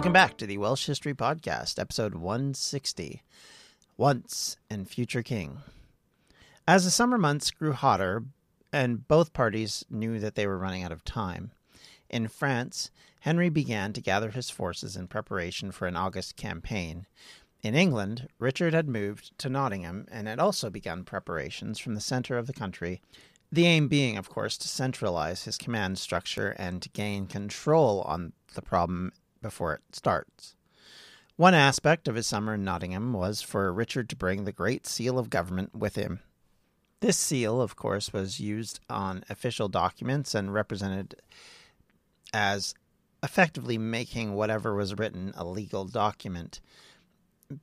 Welcome back to the Welsh History Podcast, episode 160 Once and Future King. As the summer months grew hotter, and both parties knew that they were running out of time, in France, Henry began to gather his forces in preparation for an August campaign. In England, Richard had moved to Nottingham and had also begun preparations from the center of the country, the aim being, of course, to centralize his command structure and to gain control on the problem before it starts. One aspect of his summer in Nottingham was for Richard to bring the Great Seal of Government with him. This seal, of course, was used on official documents and represented as effectively making whatever was written a legal document,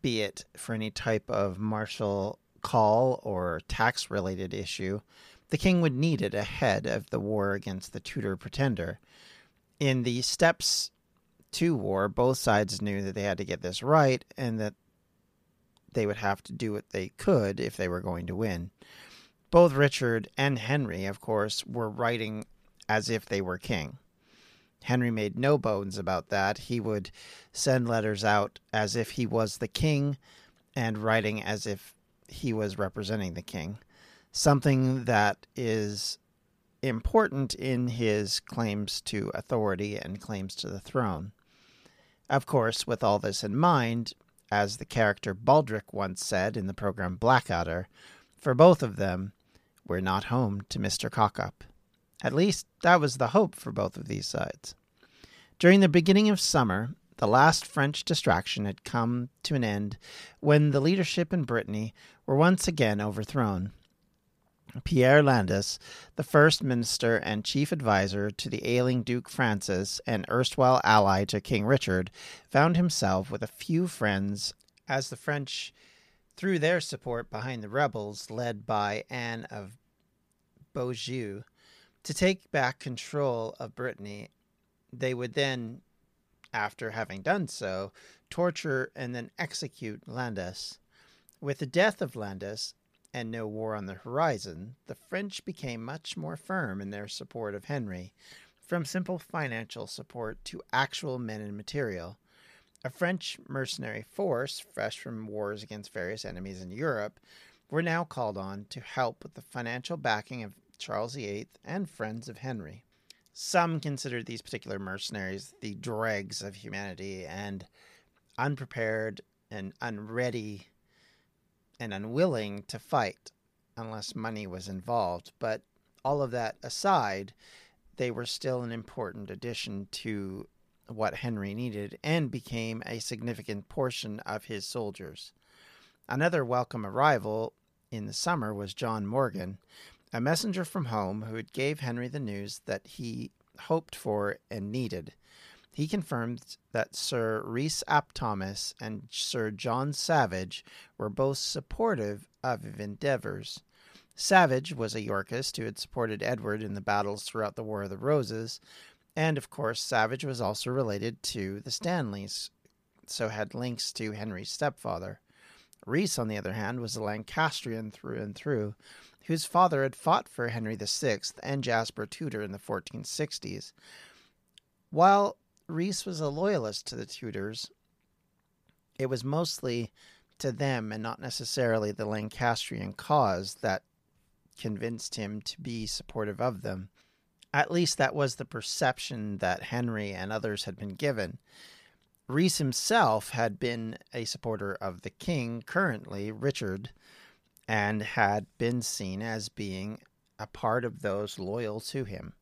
be it for any type of martial call or tax related issue. The king would need it ahead of the war against the Tudor pretender. In the steps to war, both sides knew that they had to get this right and that they would have to do what they could if they were going to win. Both Richard and Henry, of course, were writing as if they were king. Henry made no bones about that. He would send letters out as if he was the king and writing as if he was representing the king. Something that is important in his claims to authority and claims to the throne. Of course, with all this in mind, as the character Baldric once said in the program Blackadder, for both of them, we're not home to Mr. Cockup. At least that was the hope for both of these sides. During the beginning of summer, the last French distraction had come to an end when the leadership in Brittany were once again overthrown. Pierre Landais, the first minister and chief adviser to the ailing Duke Francis and erstwhile ally to King Richard, found himself with a few friends as the French threw their support behind the rebels led by Anne of Beaujeu to take back control of Brittany. They would then, after having done so, torture and then execute Landais. With the death of Landais, and no war on the horizon, the French became much more firm in their support of Henry, from simple financial support to actual men and material. A French mercenary force, fresh from wars against various enemies in Europe, were now called on to help with the financial backing of Charles VIII and friends of Henry. Some considered these particular mercenaries the dregs of humanity and unprepared and unready and unwilling to fight unless money was involved. But all of that aside, they were still an important addition to what Henry needed and became a significant portion of his soldiers. Another welcome arrival in the summer was John Morgan, a messenger from home who gave Henry the news that he hoped for and needed. He confirmed that Sir Rhys ap Thomas and Sir John Savage were both supportive of his endeavors. Savage was a Yorkist who had supported Edward in the battles throughout the War of the Roses, and of course, Savage was also related to the Stanleys, so had links to Henry's stepfather. Rhys, on the other hand, was a Lancastrian through and through, whose father had fought for Henry VI and Jasper Tudor in the 1460s. While Rhys was a loyalist to the Tudors. It was mostly to them and not necessarily the Lancastrian cause that convinced him to be supportive of them. At least that was the perception that Henry and others had been given. Rhys himself had been a supporter of the king, currently Richard, and had been seen as being a part of those loyal to him.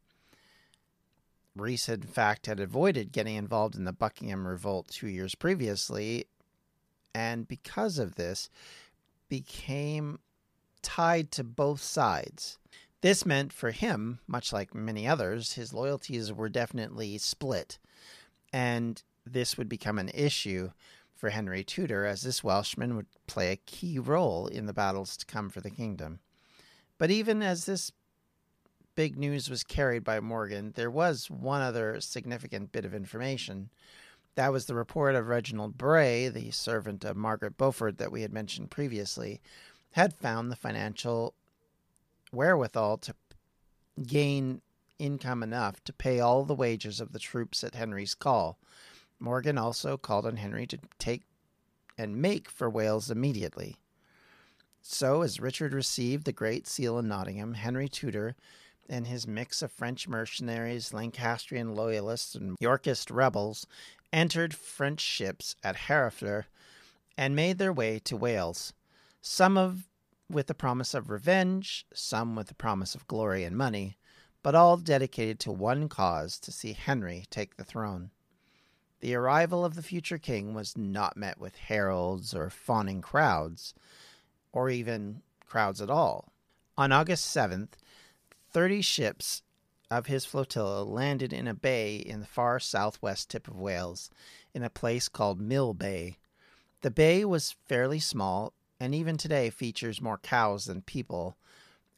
Rhys, in fact, had avoided getting involved in the Buckingham Revolt two years previously, and because of this, became tied to both sides. This meant for him, much like many others, his loyalties were definitely split, and this would become an issue for Henry Tudor, as this Welshman would play a key role in the battles to come for the kingdom. But even as this big news was carried by Morgan, there was one other significant bit of information. That was the report of Reginald Bray, the servant of Margaret Beaufort that we had mentioned previously, had found the financial wherewithal to gain income enough to pay all the wages of the troops at Henry's call. Morgan also called on Henry to take and make for Wales immediately. So, as Richard received the Great Seal in Nottingham, Henry Tudor and his mix of French mercenaries, Lancastrian loyalists, and Yorkist rebels entered French ships at Harfleur and made their way to Wales, some of with the promise of revenge, some with the promise of glory and money, but all dedicated to one cause to see Henry take the throne. The arrival of the future king was not met with heralds or fawning crowds or even crowds at all. On August 7th, 30 ships of his flotilla landed in a bay in the far southwest tip of Wales, in a place called Mill Bay. The bay was fairly small, and even today features more cows than people,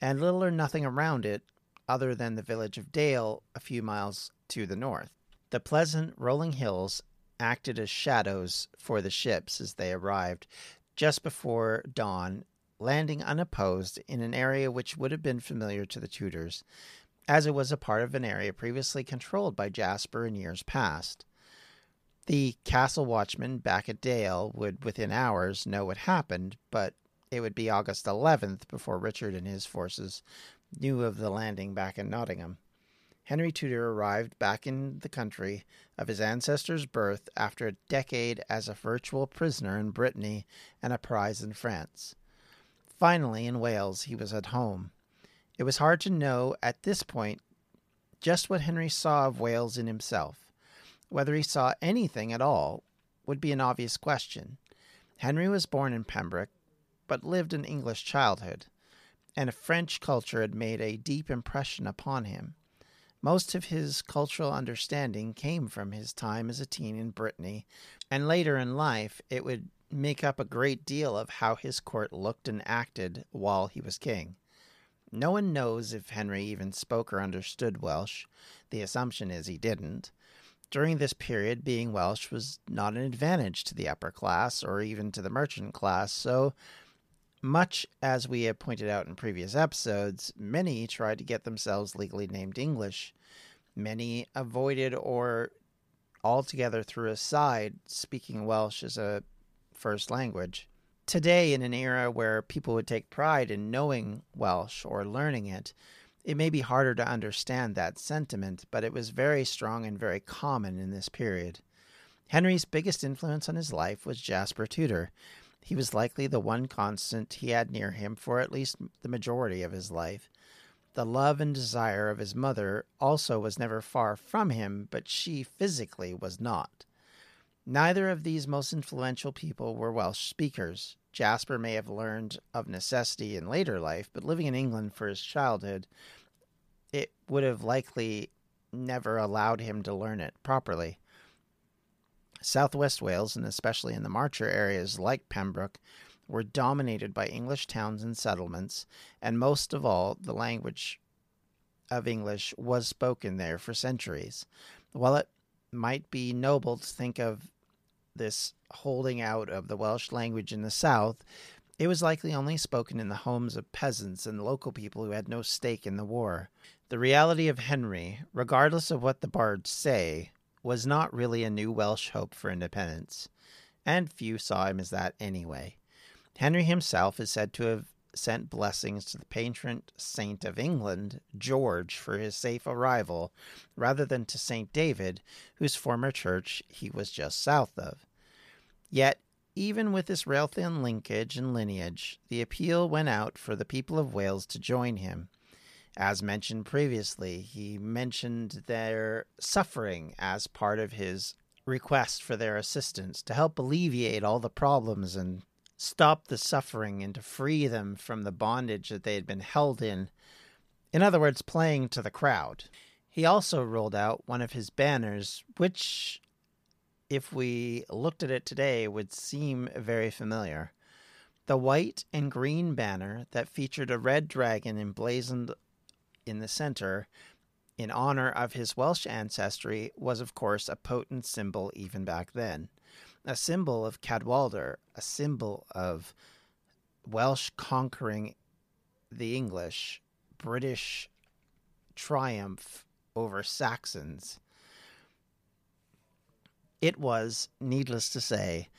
and little or nothing around it other than the village of Dale a few miles to the north. The pleasant rolling hills acted as shadows for the ships as they arrived, just before dawn, landing unopposed in an area which would have been familiar to the Tudors, as it was a part of an area previously controlled by Jasper in years past. The castle watchman back at Dale would within hours know what happened, but it would be August 11th before Richard and his forces knew of the landing back in Nottingham. Henry Tudor arrived back in the country of his ancestors' birth after a decade as a virtual prisoner in Brittany and a prize in France. Finally, in Wales, he was at home. It was hard to know at this point just what Henry saw of Wales in himself. Whether he saw anything at all would be an obvious question. Henry was born in Pembroke, but lived an English childhood, and a French culture had made a deep impression upon him. Most of his cultural understanding came from his time as a teen in Brittany, and later in life it would make up a great deal of how his court looked and acted while he was king. No one knows if Henry even spoke or understood Welsh. The assumption is he didn't. During this period, being Welsh was not an advantage to the upper class or even to the merchant class, so much as we have pointed out in previous episodes, many tried to get themselves legally named English. Many avoided or altogether threw aside speaking Welsh as a first language. Today, in an era where people would take pride in knowing Welsh or learning it, it may be harder to understand that sentiment, but it was very strong and very common in this period. Henry's biggest influence on his life was Jasper Tudor. He was likely the one constant he had near him for at least the majority of his life. The love and desire of his mother also was never far from him, but she physically was not. Neither of these most influential people were Welsh speakers. Jasper may have learned of necessity in later life, but living in England for his childhood, it would have likely never allowed him to learn it properly. Southwest Wales, and especially in the Marcher areas like Pembroke, were dominated by English towns and settlements, and most of all, the language of English was spoken there for centuries. While it might be noble to think of this holding out of the Welsh language in the South, it was likely only spoken in the homes of peasants and local people who had no stake in the war. The reality of Henry, regardless of what the bards say, was not really a new Welsh hope for independence, and few saw him as that anyway. Henry himself is said to have sent blessings to the patron saint of England, George, for his safe arrival, rather than to St. David, whose former church he was just south of. Yet, even with this rail thin linkage and lineage, the appeal went out for the people of Wales to join him, As mentioned previously, he mentioned their suffering as part of his request for their assistance to help alleviate all the problems and stop the suffering and to free them from the bondage that they had been held in. In other words, playing to the crowd. He also rolled out one of his banners, which, if we looked at it today, would seem very familiar. The white and green banner that featured a red dragon emblazoned in the center in honor of his Welsh ancestry was, of course, a potent symbol even back then. A symbol of Cadwaladr, a symbol of Welsh conquering the English, British triumph over Saxons. It was, needless to say,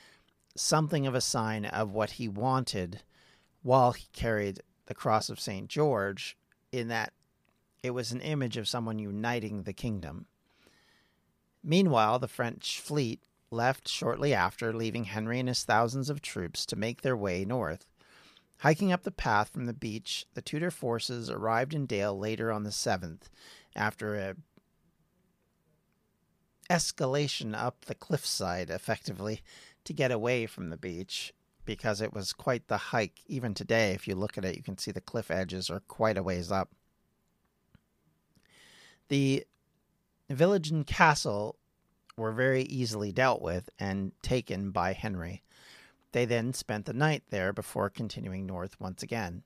something of a sign of what he wanted while he carried the cross of St. George, in that it was an image of someone uniting the kingdom. Meanwhile, the French fleet left shortly after, leaving Henry and his thousands of troops to make their way north. Hiking up the path from the beach, the Tudor forces arrived in Dale later on the 7th, after a escalation up the cliffside, effectively, to get away from the beach because it was quite the hike. Even today, if you look at it, you can see the cliff edges are quite a ways up. The village and castle were very easily dealt with and taken by Henry. They then spent the night there before continuing north once again.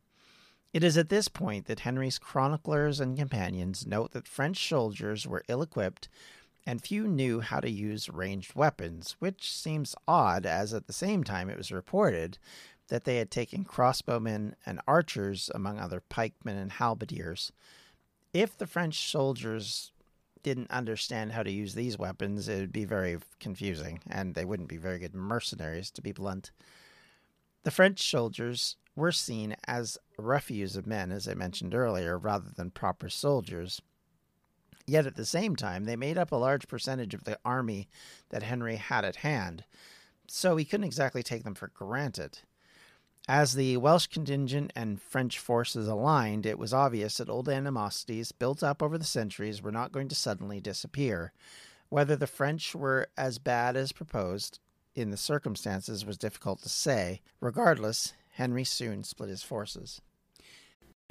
It is at this point that Henry's chroniclers and companions note that French soldiers were ill equipped and few knew how to use ranged weapons, which seems odd, as at the same time it was reported that they had taken crossbowmen and archers, among other pikemen and halberdiers. If the French soldiers didn't understand how to use these weapons, it would be very confusing, and they wouldn't be very good mercenaries, to be blunt. The French soldiers were seen as refuse of men, as I mentioned earlier, rather than proper soldiers. Yet at the same time, they made up a large percentage of the army that Henry had at hand, so he couldn't exactly take them for granted. As the Welsh contingent and French forces aligned, it was obvious that old animosities built up over the centuries were not going to suddenly disappear. Whether the French were as bad as proposed in the circumstances was difficult to say. Regardless, Henry soon split his forces.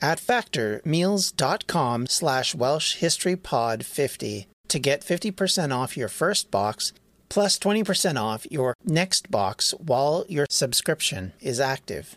at factormeals.com slash Welsh History Pod 50 to get 50% off your first box plus 20% off your next box while your subscription is active.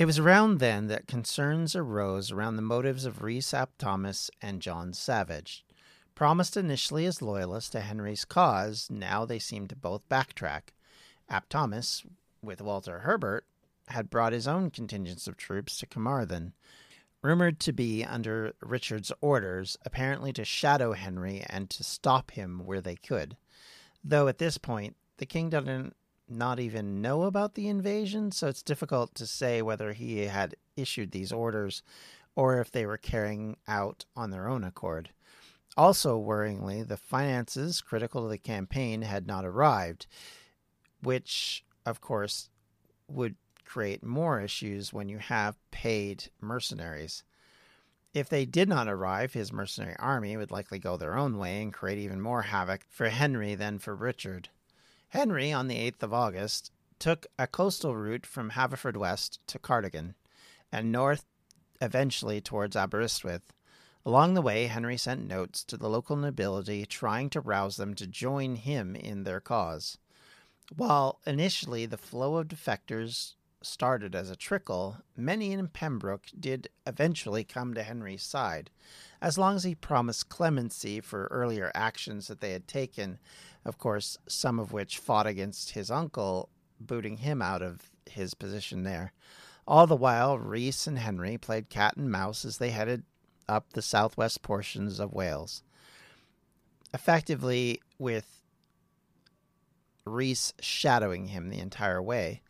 It was around then that concerns arose around the motives of Rhys ap Thomas and John Savage. Promised initially as loyalists to Henry's cause, now they seemed to both backtrack. Ap Thomas, with Walter Herbert, had brought his own contingents of troops to Carmarthen, rumored to be under Richard's orders, apparently to shadow Henry and to stop him where they could. Though at this point, the king doesn't not even know about the invasion, so it's difficult to say whether he had issued these orders or if they were carrying out on their own accord. Also, worryingly, the finances critical to the campaign had not arrived, which, of course, would create more issues when you have paid mercenaries. If they did not arrive, his mercenary army would likely go their own way and create even more havoc for Henry than for Richard. Henry, on the 8th of August, took a coastal route from Haverfordwest to Cardigan and north eventually towards Aberystwyth. Along the way, Henry sent notes to the local nobility trying to rouse them to join him in their cause. While initially the flow of defectors started as a trickle, many in Pembroke did eventually come to Henry's side, as long as he promised clemency for earlier actions that they had taken, of course, some of which fought against his uncle, booting him out of his position there. All the while, Rhys and Henry played cat and mouse as they headed up the southwest portions of Wales. Effectively, with Rhys shadowing him the entire way.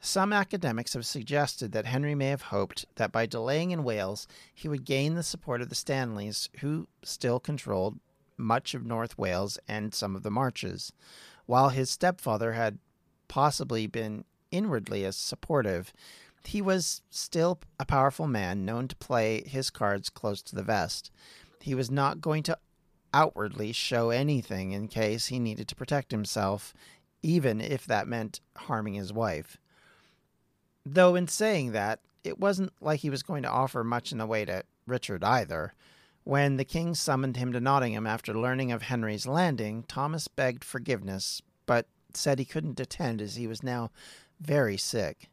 Some academics have suggested that Henry may have hoped that by delaying in Wales, he would gain the support of the Stanleys, who still controlled much of North Wales and some of the marches, while his stepfather had possibly been inwardly as supportive. He was still a powerful man, known to play his cards close to the vest. He was not going to outwardly show anything in case he needed to protect himself, even if that meant harming his wife. Though, in saying that, it wasn't like he was going to offer much in the way to Richard either. When the king summoned him to Nottingham after learning of Henry's landing, Thomas begged forgiveness, but said he couldn't attend as he was now very sick.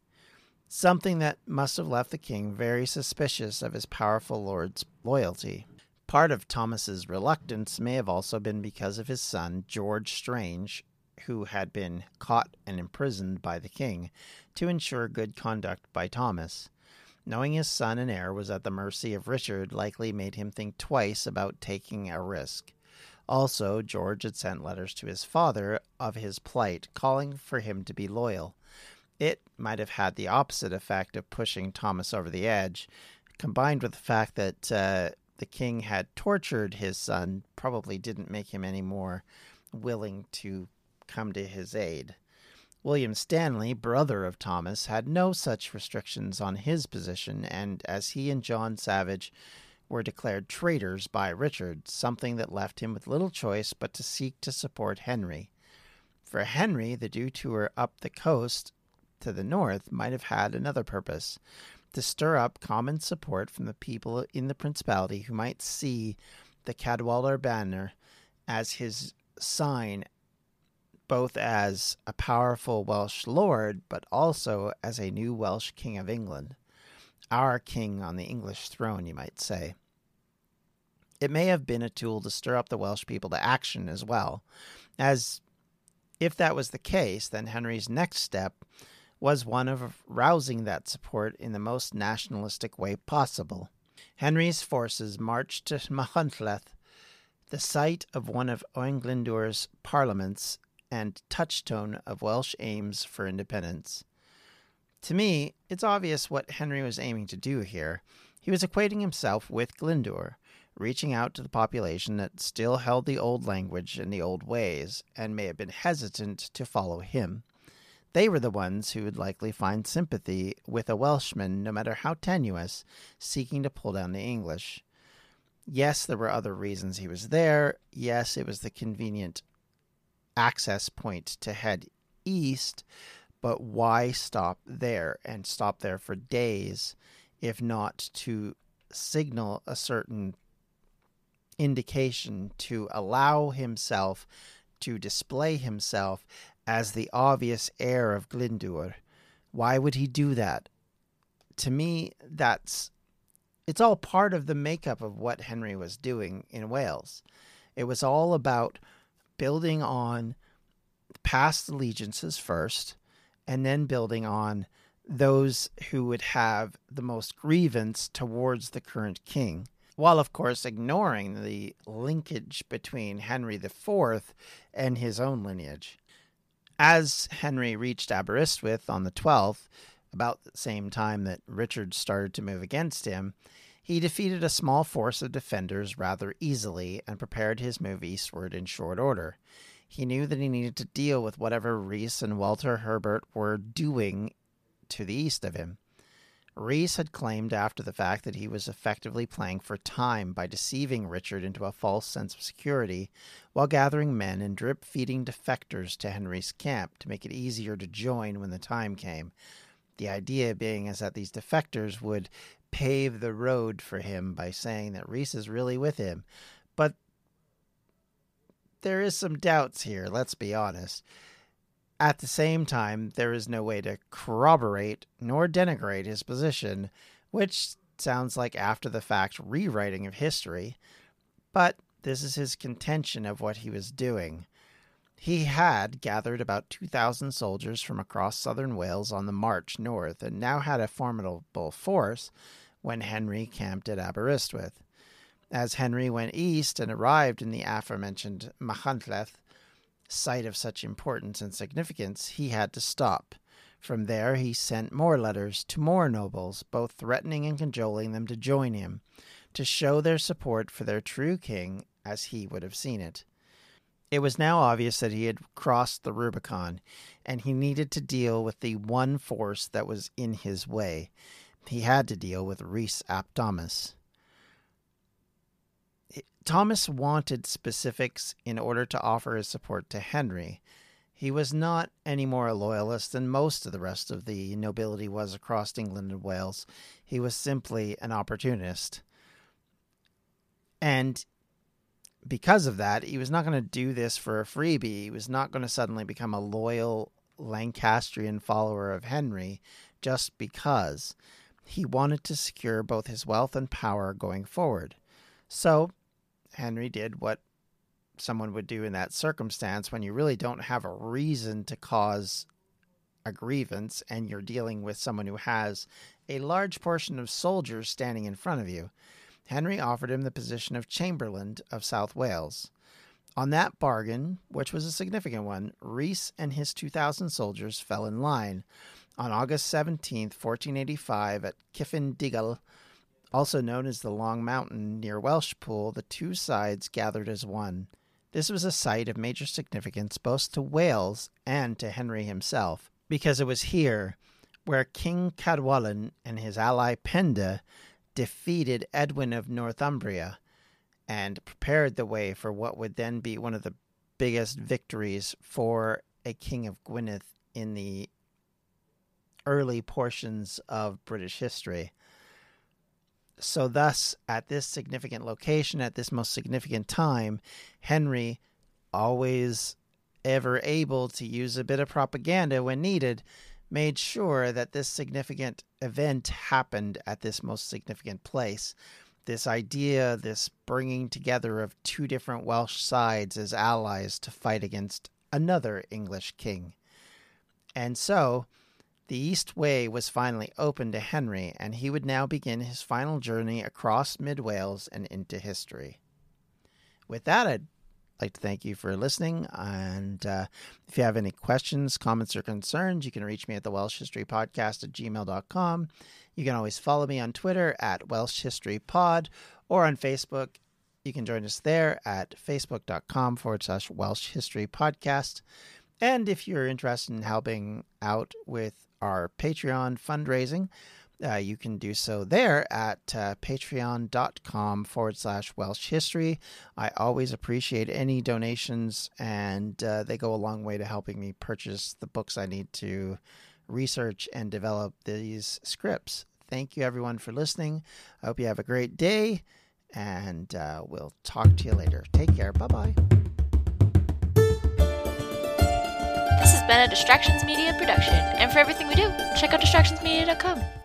Something that must have left the king very suspicious of his powerful lord's loyalty. Part of Thomas's reluctance may have also been because of his son, George Strange, who had been caught and imprisoned by the king to ensure good conduct by Thomas. Knowing his son and heir was at the mercy of Richard likely made him think twice about taking a risk. Also, George had sent letters to his father of his plight, calling for him to be loyal. It might have had the opposite effect of pushing Thomas over the edge, combined with the fact that uh, the king had tortured his son, probably didn't make him any more willing to come to his aid. William Stanley, brother of Thomas, had no such restrictions on his position, and as he and John Savage were declared traitors by Richard, something that left him with little choice but to seek to support Henry. For Henry, the detour up the coast to the north might have had another purpose to stir up common support from the people in the principality who might see the Cadwaladr banner as his sign both as a powerful Welsh lord, but also as a new Welsh king of England. Our king on the English throne, you might say. It may have been a tool to stir up the Welsh people to action as well, as if that was the case, then Henry's next step was one of rousing that support in the most nationalistic way possible. Henry's forces marched to Machynlleth, the site of one of Owain parliaments and touchstone of Welsh aims for independence. To me, it's obvious what Henry was aiming to do here. He was equating himself with Glyndwr, reaching out to the population that still held the old language and the old ways, and may have been hesitant to follow him. They were the ones who would likely find sympathy with a Welshman, no matter how tenuous, seeking to pull down the English. Yes, there were other reasons he was there. Yes, it was the convenient access point to head east, but why stop there and stop there for days if not to signal a certain indication to allow himself to display himself as the obvious heir of Glyndwr? Why would he do that? To me, that's it's all part of the makeup of what Henry was doing in Wales. It was all about building on past allegiances first and then building on those who would have the most grievance towards the current king, while of course ignoring the linkage between Henry IV and his own lineage. As Henry reached Aberystwyth on the 12th, about the same time that Richard started to move against him, he defeated a small force of defenders rather easily and prepared his move eastward in short order. He knew that he needed to deal with whatever Rhys and Walter Herbert were doing to the east of him. Rhys had claimed after the fact that he was effectively playing for time by deceiving Richard into a false sense of security while gathering men and drip feeding defectors to Henry's camp to make it easier to join when the time came. The idea being is that these defectors would pave the road for him by saying that Rhys is really with him. But there is some doubts here, let's be honest. At the same time, there is no way to corroborate nor denigrate his position, which sounds like after the fact rewriting of history, but this is his contention of what he was doing. He had gathered about 2,000 soldiers from across southern Wales on the march north and now had a formidable force when Henry camped at Aberystwyth. As Henry went east and arrived in the aforementioned Machynlleth, site of such importance and significance, he had to stop. From there, he sent more letters to more nobles, both threatening and cajoling them to join him, to show their support for their true king as he would have seen it. It was now obvious that he had crossed the Rubicon, and he needed to deal with the one force that was in his way. He had to deal with Rhys ap Thomas. Thomas wanted specifics in order to offer his support to Henry. He was not any more a loyalist than most of the rest of the nobility was across England and Wales. He was simply an opportunist. And because of that, he was not going to do this for a freebie. He was not going to suddenly become a loyal Lancastrian follower of Henry just because. He wanted to secure both his wealth and power going forward. So Henry did what someone would do in that circumstance when you really don't have a reason to cause a grievance and you're dealing with someone who has a large portion of soldiers standing in front of you. Henry offered him the position of Chamberlain of South Wales. On that bargain, which was a significant one, Rhys and his 2,000 soldiers fell in line. On August 17, 1485, at Cyffin also known as the Long Mountain near Welshpool, the two sides gathered as one. This was a site of major significance both to Wales and to Henry himself, because it was here where King Cadwallon and his ally Penda defeated Edwin of Northumbria and prepared the way for what would then be one of the biggest victories for a king of Gwynedd in the early portions of British history. So, thus, at this significant location, at this most significant time, Henry, always ever able to use a bit of propaganda when needed, made sure that this significant event happened at this most significant place. This idea, this bringing together of two different Welsh sides as allies to fight against another English king. And so, the East Way was finally open to Henry, and he would now begin his final journey across mid Wales and into history. With that, I'd like to thank you for listening. And uh, if you have any questions, comments, or concerns, you can reach me at the Welsh History Podcast at gmail.com. You can always follow me on Twitter at Welsh History Pod or on Facebook. You can join us there at facebook.com forward slash Welsh History Podcast. And if you're interested in helping out with our Patreon fundraising. Uh, you can do so there at uh, patreon.com forward slash Welsh history. I always appreciate any donations, and uh, they go a long way to helping me purchase the books I need to research and develop these scripts. Thank you, everyone, for listening. I hope you have a great day, and uh, we'll talk to you later. Take care. Bye bye. This has been a Distractions Media production, and for everything we do, check out distractionsmedia.com.